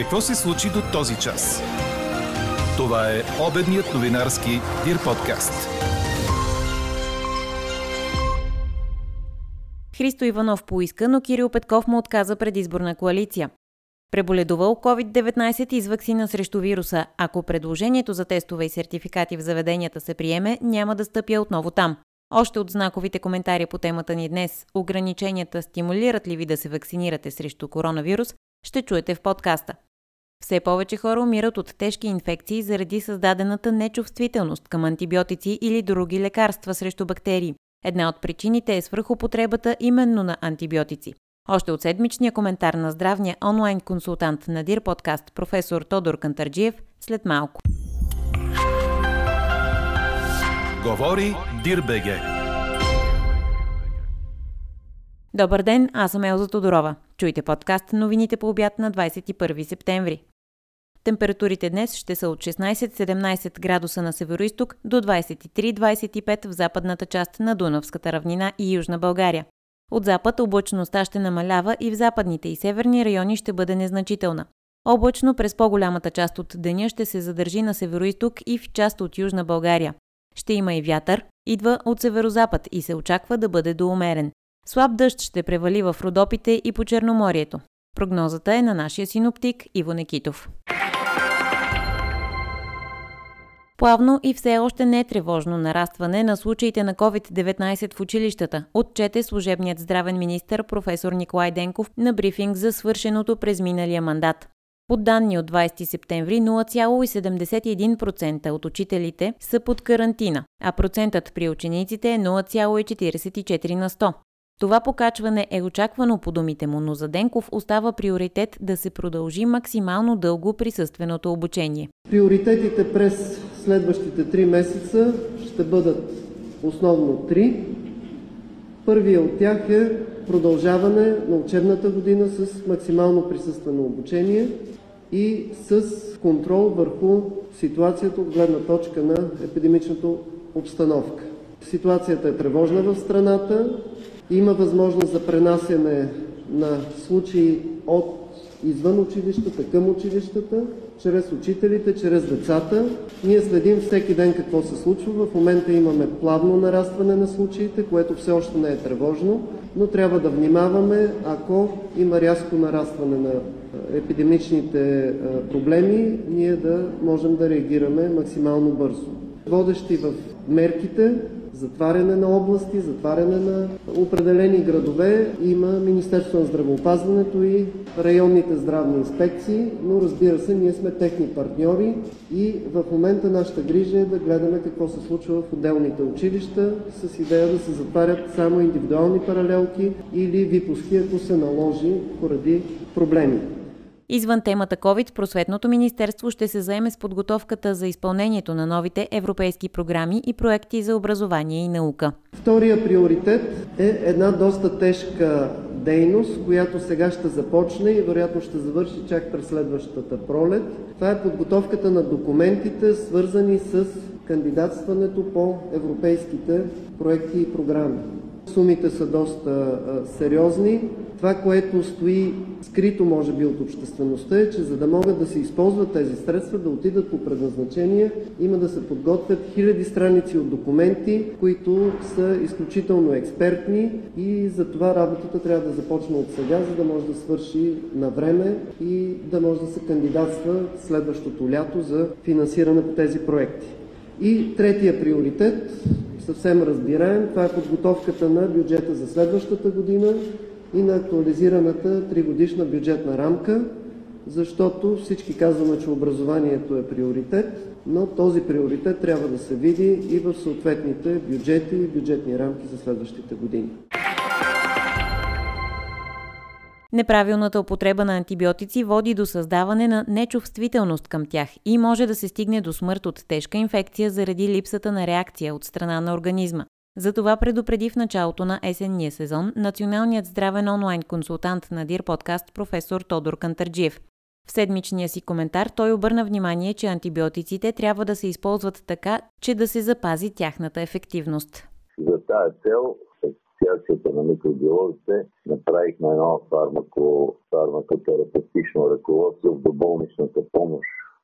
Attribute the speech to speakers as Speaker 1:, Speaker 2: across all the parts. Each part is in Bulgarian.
Speaker 1: Какво се случи до този час? Това е обедният новинарски Дир подкаст.
Speaker 2: Христо Иванов поиска, но Кирил Петков му отказа предизборна коалиция. Преболедувал COVID-19 и с вакцина срещу вируса. Ако предложението за тестове и сертификати в заведенията се приеме, няма да стъпя отново там. Още от знаковите коментари по темата ни днес – ограниченията стимулират ли ви да се вакцинирате срещу коронавирус, ще чуете в подкаста. Все повече хора умират от тежки инфекции заради създадената нечувствителност към антибиотици или други лекарства срещу бактерии. Една от причините е свръхупотребата именно на антибиотици. Още от седмичния коментар на здравния онлайн консултант на Дир подкаст професор Тодор Кантарджиев след малко.
Speaker 1: Говори Дирбеге.
Speaker 2: Добър ден, аз съм Елза Тодорова. Чуйте подкаст новините по обяд на 21 септември. Температурите днес ще са от 16-17 градуса на североисток до 23-25 в западната част на Дунавската равнина и Южна България. От запад облачността ще намалява и в западните и северни райони ще бъде незначителна. Облачно през по-голямата част от деня ще се задържи на североисток и в част от Южна България. Ще има и вятър, идва от северозапад и се очаква да бъде доумерен. Слаб дъжд ще превали в Родопите и по Черноморието. Прогнозата е на нашия синоптик Иво Некитов. Плавно и все още не тревожно нарастване на случаите на COVID-19 в училищата, отчете служебният здравен министр професор Николай Денков на брифинг за свършеното през миналия мандат. По данни от 20 септември 0,71% от учителите са под карантина, а процентът при учениците е 0,44 на 100. Това покачване е очаквано по думите му, но за Денков остава приоритет да се продължи максимално дълго присъственото обучение.
Speaker 3: Приоритетите през следващите три месеца ще бъдат основно три. Първият от тях е продължаване на учебната година с максимално присъствено обучение и с контрол върху ситуацията от гледна точка на епидемичната обстановка. Ситуацията е тревожна в страната, има възможност за пренасяне на случаи от извън училищата към училищата, чрез учителите, чрез децата. Ние следим всеки ден какво се случва. В момента имаме плавно нарастване на случаите, което все още не е тревожно, но трябва да внимаваме, ако има рязко нарастване на епидемичните проблеми, ние да можем да реагираме максимално бързо. Водещи в мерките затваряне на области, затваряне на определени градове. Има Министерство на здравеопазването и районните здравни инспекции, но разбира се, ние сме техни партньори и в момента нашата грижа е да гледаме какво се случва в отделните училища с идея да се затварят само индивидуални паралелки или випуски, ако се наложи поради проблеми.
Speaker 2: Извън темата COVID, Просветното министерство ще се заеме с подготовката за изпълнението на новите европейски програми и проекти за образование и наука.
Speaker 3: Втория приоритет е една доста тежка дейност, която сега ще започне и вероятно ще завърши чак през следващата пролет. Това е подготовката на документите, свързани с кандидатстването по европейските проекти и програми. Сумите са доста сериозни. Това, което стои скрито, може би, от обществеността е, че за да могат да се използват тези средства, да отидат по предназначение, има да се подготвят хиляди страници от документи, които са изключително експертни и за това работата трябва да започне от сега, за да може да свърши на време и да може да се кандидатства следващото лято за финансиране по тези проекти. И третия приоритет съвсем разбираем. Това е подготовката на бюджета за следващата година и на актуализираната тригодишна бюджетна рамка, защото всички казваме, че образованието е приоритет, но този приоритет трябва да се види и в съответните бюджети и бюджетни рамки за следващите години.
Speaker 2: Неправилната употреба на антибиотици води до създаване на нечувствителност към тях и може да се стигне до смърт от тежка инфекция заради липсата на реакция от страна на организма. Затова предупреди в началото на есенния сезон националният здравен онлайн консултант на Дир подкаст професор Тодор Кантарджиев. В седмичния си коментар той обърна внимание, че антибиотиците трябва да се използват така, че да се запази тяхната ефективност.
Speaker 4: За тази цел Асоциацията на микробиолозите направихме едно фармако, фармакотерапевтично ръководство в доболничната помощ.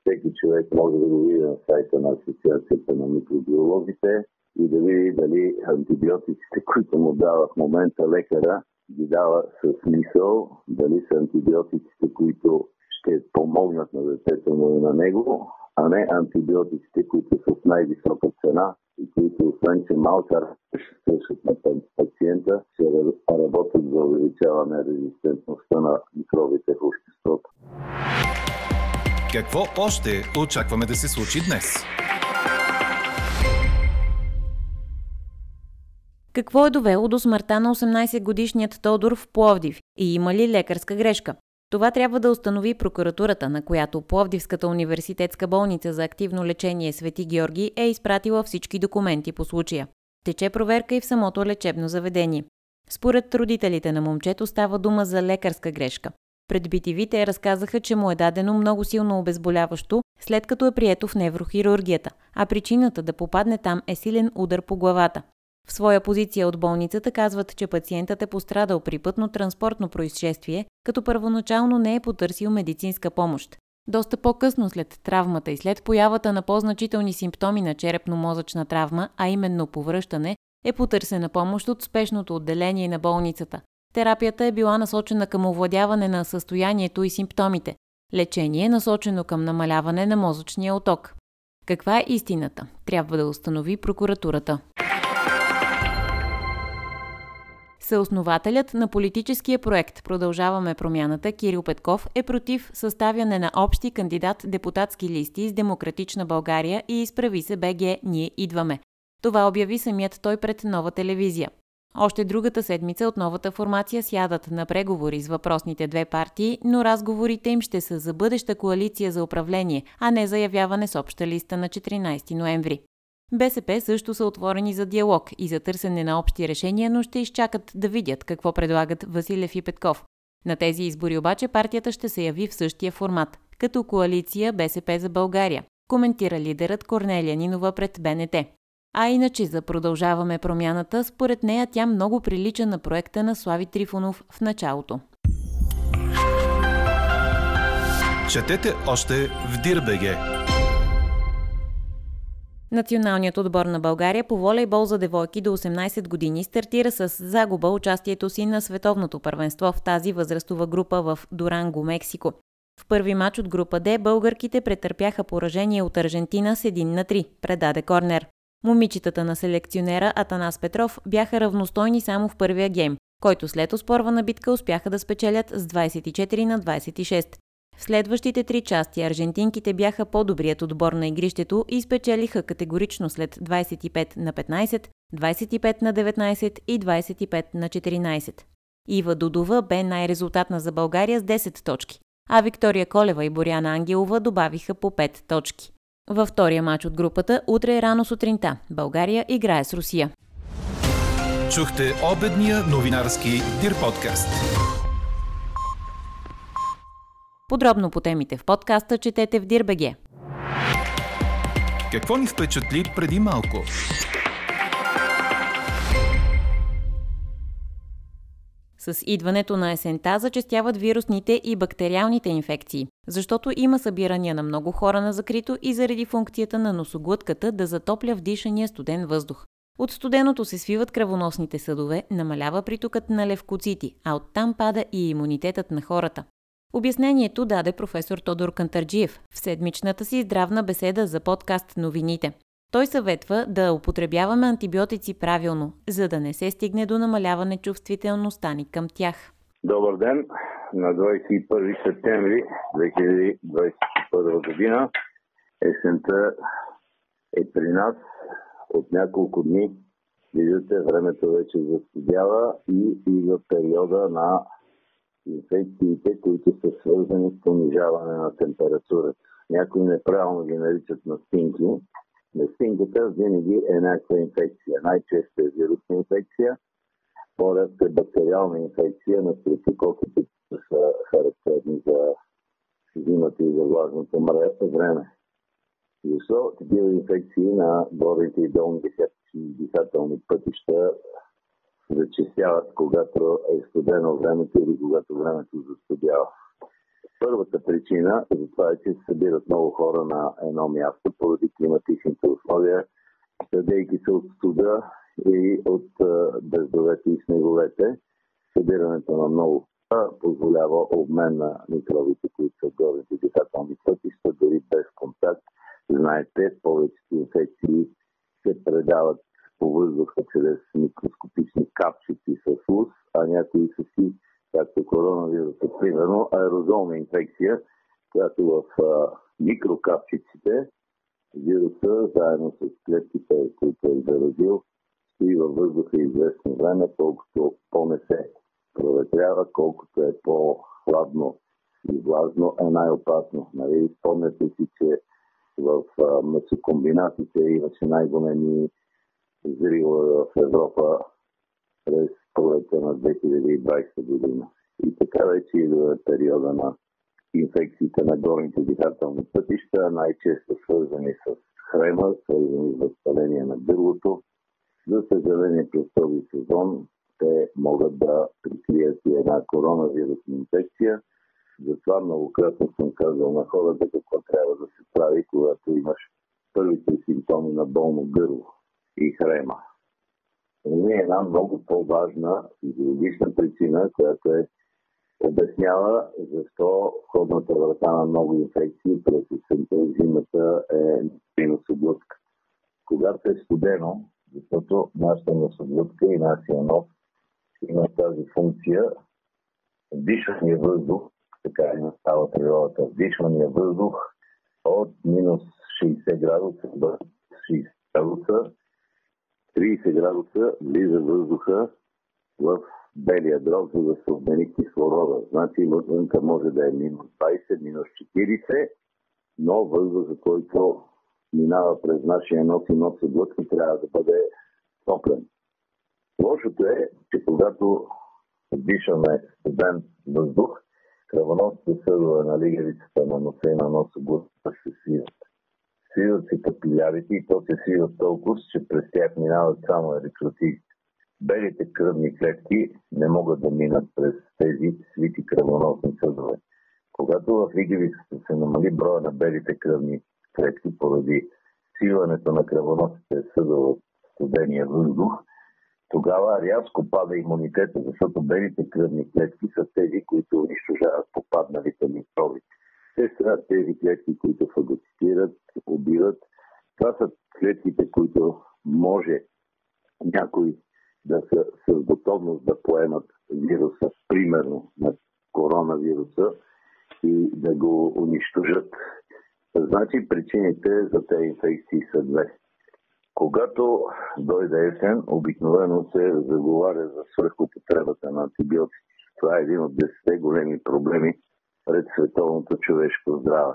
Speaker 4: Всеки човек може да го види на сайта на Асоциацията на микробиолозите и да види дали антибиотиците, които му дава в момента лекара, ги дава с смисъл, дали са антибиотиците, които ще помогнат на детето му и на него, а не антибиотиците, които са с най-висока цена и които, освен че малка срещат на пациента, ще работят за увеличаване резистентността на микробите в обществото.
Speaker 1: Какво още очакваме да се случи днес?
Speaker 2: Какво е довело до смъртта на 18-годишният Тодор в Пловдив и има ли лекарска грешка? Това трябва да установи прокуратурата, на която Пловдивската университетска болница за активно лечение Свети Георги е изпратила всички документи по случая. Тече проверка и в самото лечебно заведение. Според родителите на момчето става дума за лекарска грешка. Пред BTV те разказаха, че му е дадено много силно обезболяващо, след като е прието в неврохирургията, а причината да попадне там е силен удар по главата. В своя позиция от болницата казват, че пациентът е пострадал при пътно-транспортно происшествие, като първоначално не е потърсил медицинска помощ. Доста по-късно след травмата и след появата на по-значителни симптоми на черепно-мозъчна травма, а именно повръщане, е потърсена помощ от спешното отделение на болницата. Терапията е била насочена към овладяване на състоянието и симптомите. Лечение е насочено към намаляване на мозъчния оток. Каква е истината? Трябва да установи прокуратурата. Съоснователят на политическия проект Продължаваме промяната Кирил Петков е против съставяне на общи кандидат-депутатски листи с Демократична България и изправи се БГ Ние идваме. Това обяви самият той пред нова телевизия. Още другата седмица от новата формация сядат на преговори с въпросните две партии, но разговорите им ще са за бъдеща коалиция за управление, а не заявяване с обща листа на 14 ноември. БСП също са отворени за диалог и за търсене на общи решения, но ще изчакат да видят какво предлагат Василев и Петков. На тези избори обаче партията ще се яви в същия формат, като коалиция БСП за България, коментира лидерът Корнелия Нинова пред БНТ. А иначе за продължаваме промяната, според нея тя много прилича на проекта на Слави Трифонов в началото.
Speaker 1: Четете още в Дирбеге!
Speaker 2: Националният отбор на България по волейбол за девойки до 18 години стартира с загуба участието си на световното първенство в тази възрастова група в Дуранго, Мексико. В първи матч от група Д българките претърпяха поражение от Аржентина с 1 на 3, предаде Корнер. Момичетата на селекционера Атанас Петров бяха равностойни само в първия гейм, който след оспорвана битка успяха да спечелят с 24 на 26. В следващите три части аржентинките бяха по-добрият отбор на игрището и спечелиха категорично след 25 на 15, 25 на 19 и 25 на 14. Ива Дудова бе най-резултатна за България с 10 точки, а Виктория Колева и Боряна Ангелова добавиха по 5 точки. Във втория матч от групата утре рано сутринта България играе с Русия.
Speaker 1: Чухте обедния новинарски Дир подкаст.
Speaker 2: Подробно по темите в подкаста четете в Дирбеге.
Speaker 1: Какво ни впечатли преди малко?
Speaker 2: С идването на есента зачестяват вирусните и бактериалните инфекции, защото има събирания на много хора на закрито и заради функцията на носоглътката да затопля вдишания студен въздух. От студеното се свиват кръвоносните съдове, намалява притокът на левкоцити, а оттам пада и имунитетът на хората. Обяснението даде професор Тодор Кантарджиев в седмичната си здравна беседа за подкаст Новините. Той съветва да употребяваме антибиотици правилно, за да не се стигне до намаляване чувствителността ни към тях.
Speaker 4: Добър ден! На 21 септември 2021 година есента е при нас от няколко дни. Виждате, времето вече застудява и идва периода на инфекциите, които са свързани с понижаване на температурата. Някои неправилно ги наричат настинки. Настинката винаги е някаква инфекция. Най-често е вирусна инфекция, по-рядко е бактериална инфекция на стрептококите, които са характерни за зимата и за влажното време. Защо такива инфекции на горните и долните дихателни пътища зачистяват, когато е студено времето или когато времето застудява. Първата причина за това е, че се събират много хора на едно място поради климатичните условия, съдейки се от студа и от дъждовете и снеговете. Събирането на много позволява обмен на микробите, които са в горните дихателни пътища, дори без контакт. Знаете, повечето инфекции се предават по въздуха чрез микроскопични капчици с лус, а някои са си, както коронавируса, примерно аерозолна инфекция, която в а, микрокапчиците вируса, заедно с клетките, които е заразил, стои във въздуха известно време, колкото по-не се проветрява, колкото е по-хладно и влажно, е най-опасно. Нали? Спомняте си, че в месокомбинатите имаше най-големи взрива в Европа през пролета на 2020 година. И така вече идва периода на инфекциите на горните дихателни пътища, най-често свързани с хрема, свързани с възпаление на гърлото. За съжаление, през този сезон те могат да прикрият и една коронавирусна инфекция. Затова многократно съм казал на хората какво трябва да се прави, когато имаш първите симптоми на болно гърло и хрема. Има една много по-важна физиологична причина, която е обяснява защо входната врата на много инфекции през есента и зимата е носоглътка. Когато е студено, защото нашата носоглътка и нашия нос има тази функция, дишания въздух, така е настава природата, вдишвания въздух от минус 60 градуса до 60 градуса 30 градуса влиза въздуха в белия дроб, за да се обмени кислорода. Значи вънка може да е минус 20, минус 40, но въздуха, който минава през нашия нос и нос глътка, трябва да бъде топлен. Лошото е, че когато дишаме студен въздух, кръвоносните съдове на лигавицата на носа и на носа глътка се свиват свиват се капилярите и то се свиват толкова, че през тях минават само еритротити. Белите кръвни клетки не могат да минат през тези свити кръвоносни съдове. Когато в лигавицата се намали броя на белите кръвни клетки поради свиването на кръвоносните съдове от студения въздух, тогава рязко пада имунитета, защото белите кръвни клетки са тези, които унищожават попадналите микроби. Те са тези клетки, които фагоцитират, убиват. Това са клетките, които може някои да са с готовност да поемат вируса, примерно на коронавируса, и да го унищожат. Значи причините за тези инфекции са две. Когато дойде есен, обикновено се заговаря за свръхупотребата на антибиотици. Това е един от 10 големи проблеми пред световното човешко здраве.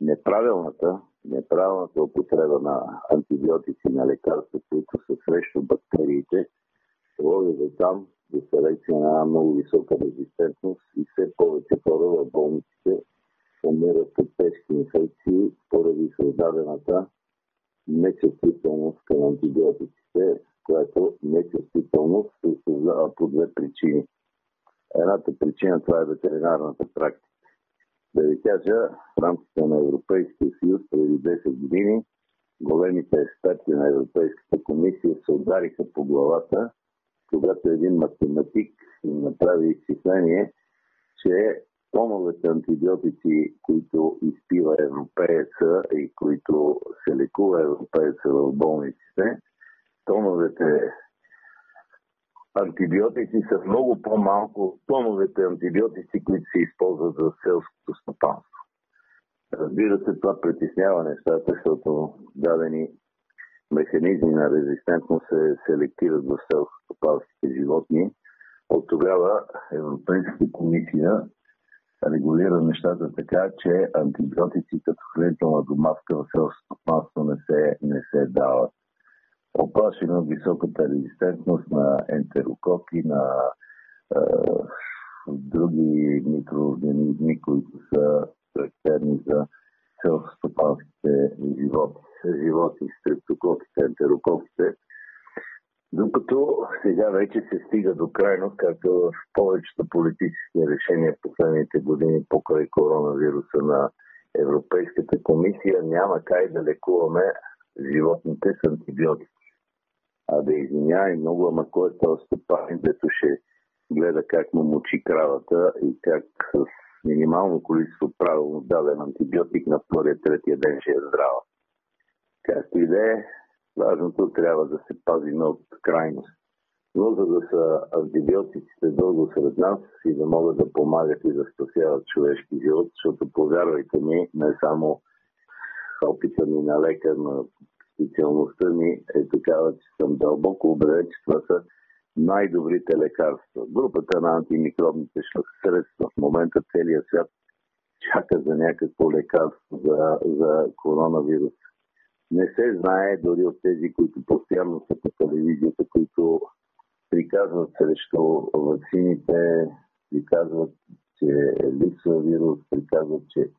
Speaker 4: Неправилната, неправилната употреба на антибиотици, на лекарства, които са срещу бактериите, води до там, до селекция на много висока резистентност и все повече хора в болниците умират от тежки инфекции поради създадената нечувствителност към антибиотиците, която нечувствителност се създава по две причини. Едната причина това е ветеринарната практика. Да ви кажа, в рамките на Европейския съюз преди 10 години големите експерти на Европейската комисия се удариха по главата, когато един математик направи изчисление, че тоновете антибиотици, които изпива европееца и които се лекува европееца в болниците, тоновете антибиотици са много по-малко от тоновете антибиотици, които се използват за селското стопанство. Разбира се, това притеснява нещата, защото дадени механизми на резистентност се селектират в селско-стопанските животни. От тогава Европейската комисия регулира нещата така, че антибиотици като хранителна домавка в селското стопанство не се, не се дават оплашени от високата резистентност на ентерококи, на е, други микроорганизми, които са характерни за селскостопанските животи. Животи, стрептококите, ентерококите. Докато сега вече се стига до крайност, както в повечето политически решения в последните години покрай коронавируса на Европейската комисия, няма как да лекуваме животните с антибиотици. А да извинява много, ама кой е този стопанин, дето ще гледа как му мучи кравата и как с минимално количество правилно даден антибиотик на втория, третия ден ще е здрава. Както и да е, важното трябва да се пази от крайност. Но за да са антибиотиците дълго сред нас и да могат да помагат и да спасяват човешки живот, защото повярвайте ми, не само опита ми на лекар, на специалността ми е такава, че съм дълбоко убеден, че това са най-добрите лекарства. Групата на антимикробните средства в момента целият свят чака за някакво лекарство за, за коронавирус. Не се знае дори от тези, които постоянно са по телевизията, които приказват срещу вакцините, приказват, че липсва вирус, приказват, че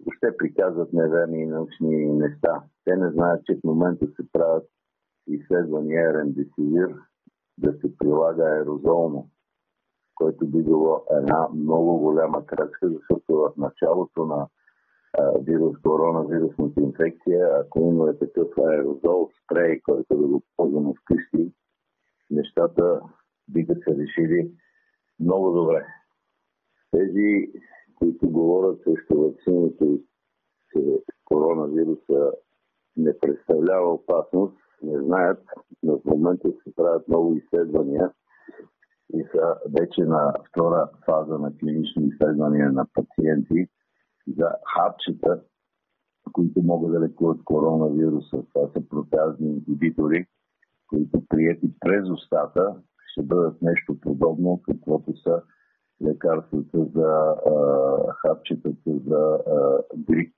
Speaker 4: въобще приказват неверни научни неща. Те не знаят, че в момента се правят изследвания ремдесивир да се прилага аерозолно, което би било една много голяма крачка, защото в началото на вирус, коронавирусната инфекция, ако има такъв аерозол, спрей, който да го ползваме вкъщи, нещата биха се решили много добре. Тези, които говорят срещу вакцините, че коронавируса не представлява опасност, не знаят, но в момента се правят много изследвания и са вече на втора фаза на клинични изследвания на пациенти за хапчета, които могат да лекуват коронавируса. Това са протеазни ингибитори, които прияти през устата ще бъдат нещо подобно, каквото са лекарствата за а, хапчетата за а, грип,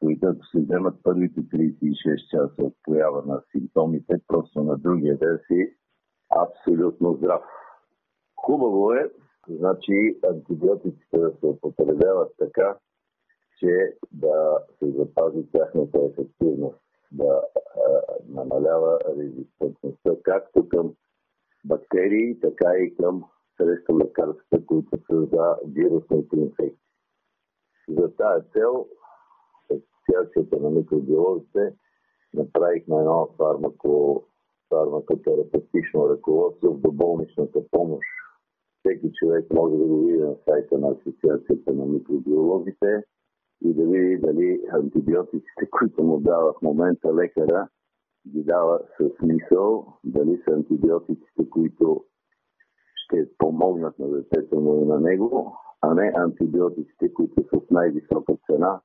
Speaker 4: които ако се вземат първите 36 часа от поява на симптомите, просто на другия ден си абсолютно здрав. Хубаво е, значи, антибиотиците да се употребяват така, че да се запази тяхната ефективност, да а, намалява резистентността както към бактерии, така и към срещу лекарства, които са за вирусните инфекции. За тази цел Асоциацията на микробиолозите направихме едно фармако, фармакотерапевтично ръководство в доболничната помощ. Всеки човек може да го види на сайта на Асоциацията на микробиолозите и да види дали антибиотиците, които му дава в момента лекара, ги дава с смисъл, дали са антибиотиците, които ще помогнат на детето му и на него, а не антибиотиците, които са с най-висока цена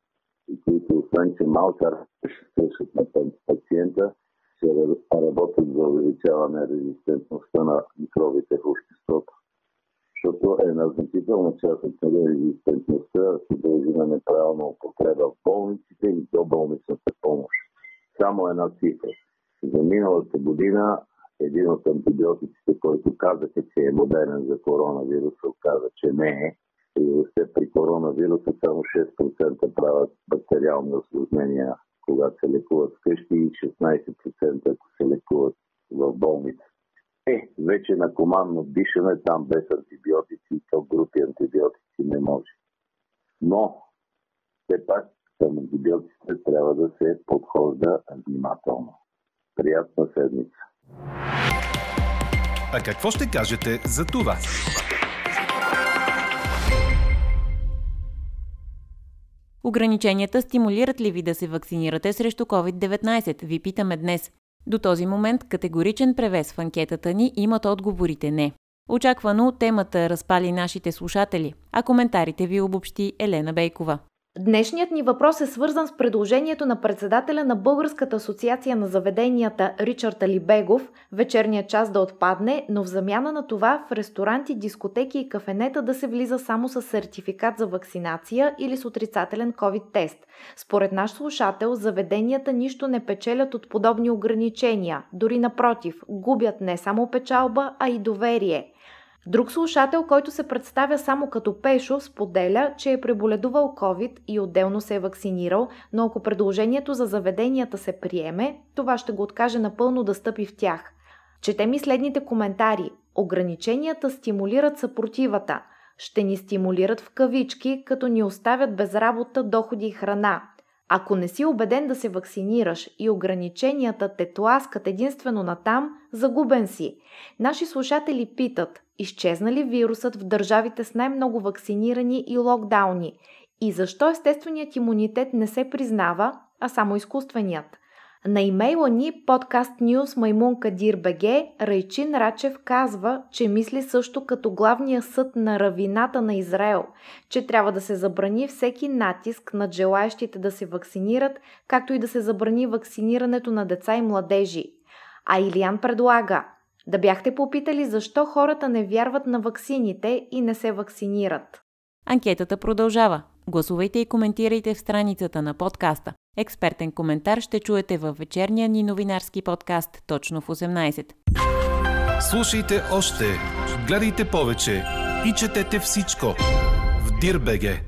Speaker 4: и които освен, че малка ще на пациента, ще работят за увеличаване резистентността на микробите в обществото защото е на значителна част от резистентността се дължи на неправилна употреба в болниците и до болничната помощ. Само една цифра. За миналата година един от антибиотиците, който казаха, че е модерен за коронавируса, каза, че не е. И въобще при коронавируса само 6% правят бактериални осложнения, когато се лекуват вкъщи и 16% ако се лекуват в болница. Е, вече на командно дишане там без антибиотици то групи антибиотици не може. Но, все пак, към антибиотиците трябва да се подхожда внимателно. Приятна седмица!
Speaker 1: А какво ще кажете за това?
Speaker 2: Ограниченията стимулират ли ви да се вакцинирате срещу COVID-19? Ви питаме днес. До този момент категоричен превес в анкетата ни имат отговорите не. Очаквано темата разпали нашите слушатели, а коментарите ви обобщи Елена Бейкова.
Speaker 5: Днешният ни въпрос е свързан с предложението на председателя на Българската асоциация на заведенията Ричард Алибегов вечерният час да отпадне, но в замяна на това в ресторанти, дискотеки и кафенета да се влиза само с сертификат за вакцинация или с отрицателен COVID-тест. Според наш слушател, заведенията нищо не печелят от подобни ограничения, дори напротив, губят не само печалба, а и доверие – Друг слушател, който се представя само като Пешо, споделя, че е преболедувал COVID и отделно се е вакцинирал, но ако предложението за заведенията се приеме, това ще го откаже напълно да стъпи в тях. Четем и следните коментари. Ограниченията стимулират съпротивата. Ще ни стимулират в кавички, като ни оставят без работа, доходи и храна. Ако не си убеден да се вакцинираш и ограниченията те тласкат единствено на там, загубен си. Наши слушатели питат, изчезна ли вирусът в държавите с най-много вакцинирани и локдауни? И защо естественият имунитет не се признава, а само изкуственият? На имейла ни подкаст News Маймунка БГ Райчин Рачев казва, че мисли също като главния съд на равината на Израел, че трябва да се забрани всеки натиск над желаящите да се вакцинират, както и да се забрани вакцинирането на деца и младежи. А Илиан предлага да бяхте попитали защо хората не вярват на ваксините и не се вакцинират.
Speaker 2: Анкетата продължава. Гласувайте и коментирайте в страницата на подкаста. Експертен коментар ще чуете във вечерния ни новинарски подкаст точно в 18.
Speaker 1: Слушайте още, гледайте повече и четете всичко в Дирбеге.